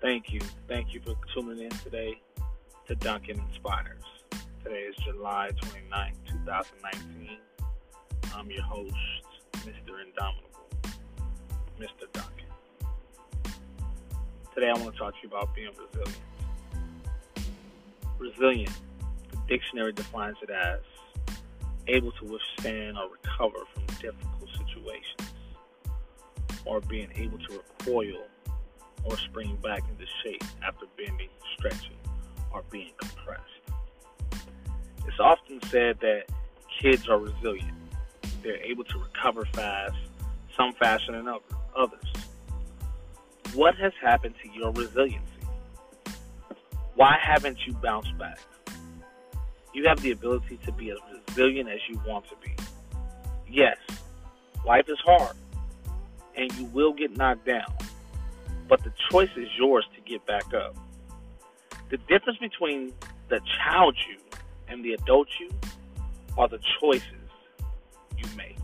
Thank you. Thank you for tuning in today to Duncan Inspires. Today is July 29th, 2019. I'm your host, Mr. Indomitable, Mr. Duncan. Today I want to talk to you about being resilient. Resilient, the dictionary defines it as able to withstand or recover from difficult situations, or being able to recoil or spring back into shape after bending, stretching, or being compressed. It's often said that kids are resilient. They're able to recover fast, some faster than others. What has happened to your resiliency? Why haven't you bounced back? You have the ability to be as resilient as you want to be. Yes, life is hard, and you will get knocked down choice is yours to get back up. The difference between the child you and the adult you are the choices you make.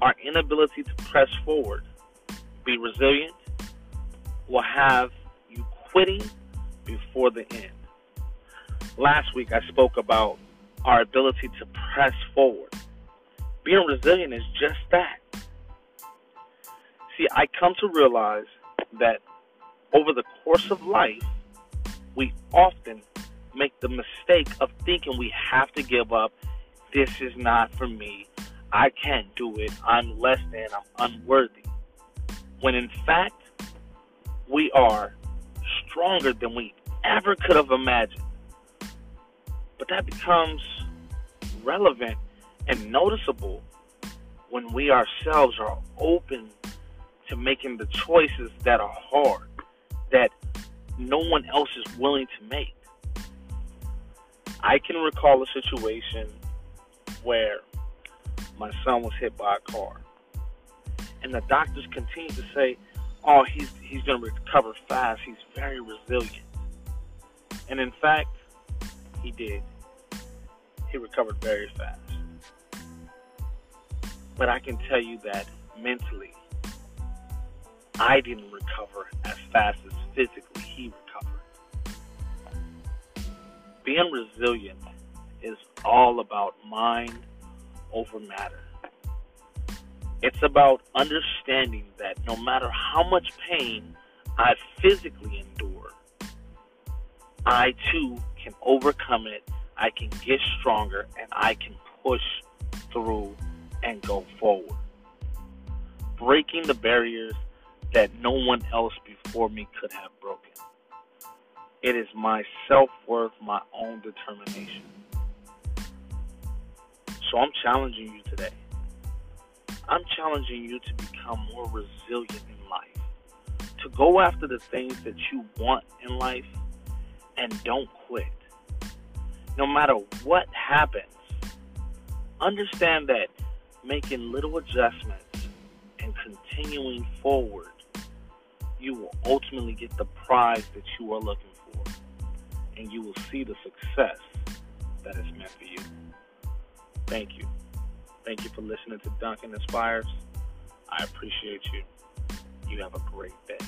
Our inability to press forward, be resilient, will have you quitting before the end. Last week I spoke about our ability to press forward. Being resilient is just that. See, I come to realize that over the course of life, we often make the mistake of thinking we have to give up. This is not for me. I can't do it. I'm less than. I'm unworthy. When in fact, we are stronger than we ever could have imagined. But that becomes relevant and noticeable when we ourselves are open to making the choices that are hard, that no one else is willing to make. I can recall a situation where my son was hit by a car, and the doctors continued to say, "Oh, he's he's going to recover fast. He's very resilient." And in fact, he did. He recovered very fast. But I can tell you that mentally, I didn't recover as fast as physically he recovered. Being resilient is all about mind over matter. It's about understanding that no matter how much pain I physically endure, I too can overcome it. I can get stronger and I can push through and go forward. Breaking the barriers that no one else before me could have broken. It is my self worth, my own determination. So I'm challenging you today. I'm challenging you to become more resilient in life, to go after the things that you want in life and don't quit. No matter what happens, understand that making little adjustments and continuing forward you will ultimately get the prize that you are looking for. And you will see the success that is meant for you. Thank you. Thank you for listening to Duncan Inspires. I appreciate you. You have a great day.